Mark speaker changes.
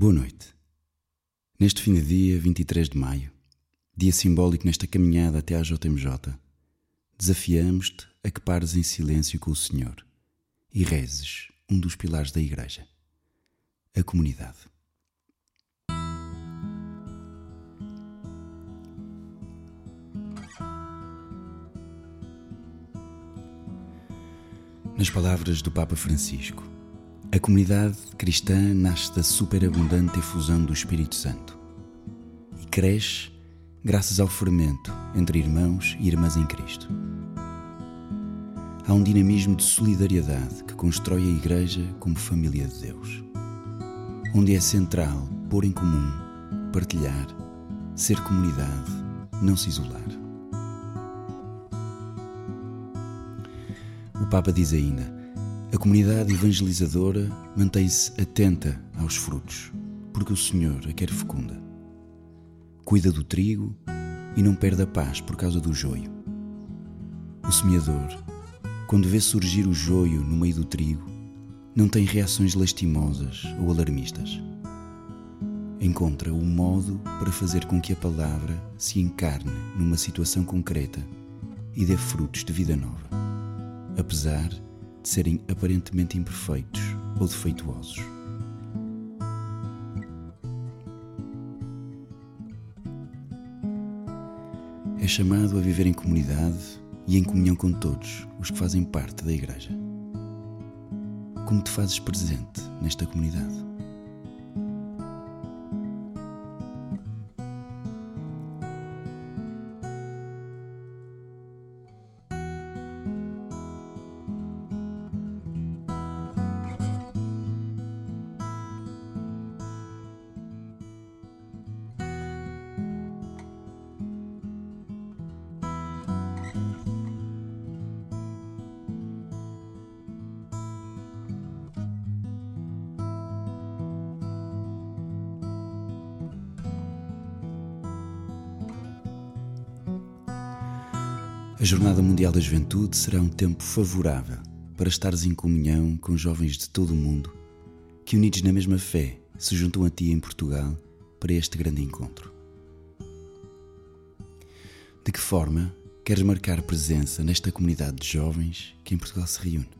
Speaker 1: Boa noite. Neste fim de dia, 23 de maio, dia simbólico nesta caminhada até à JMJ, desafiamos-te a que pares em silêncio com o Senhor e rezes um dos pilares da Igreja, a comunidade. Nas palavras do Papa Francisco, a comunidade cristã nasce da superabundante efusão do Espírito Santo e cresce graças ao fermento entre irmãos e irmãs em Cristo. Há um dinamismo de solidariedade que constrói a Igreja como família de Deus, onde é central pôr em comum, partilhar, ser comunidade, não se isolar. O Papa diz ainda: a comunidade evangelizadora mantém-se atenta aos frutos, porque o Senhor a quer fecunda. Cuida do trigo e não perde a paz por causa do joio. O semeador, quando vê surgir o joio no meio do trigo, não tem reações lastimosas ou alarmistas. Encontra o modo para fazer com que a palavra se encarne numa situação concreta e dê frutos de vida nova, apesar de serem aparentemente imperfeitos ou defeituosos. É chamado a viver em comunidade e em comunhão com todos os que fazem parte da Igreja. Como te fazes presente nesta comunidade? A Jornada Mundial da Juventude será um tempo favorável para estares em comunhão com jovens de todo o mundo que, unidos na mesma fé, se juntam a ti em Portugal para este grande encontro. De que forma queres marcar presença nesta comunidade de jovens que em Portugal se reúne?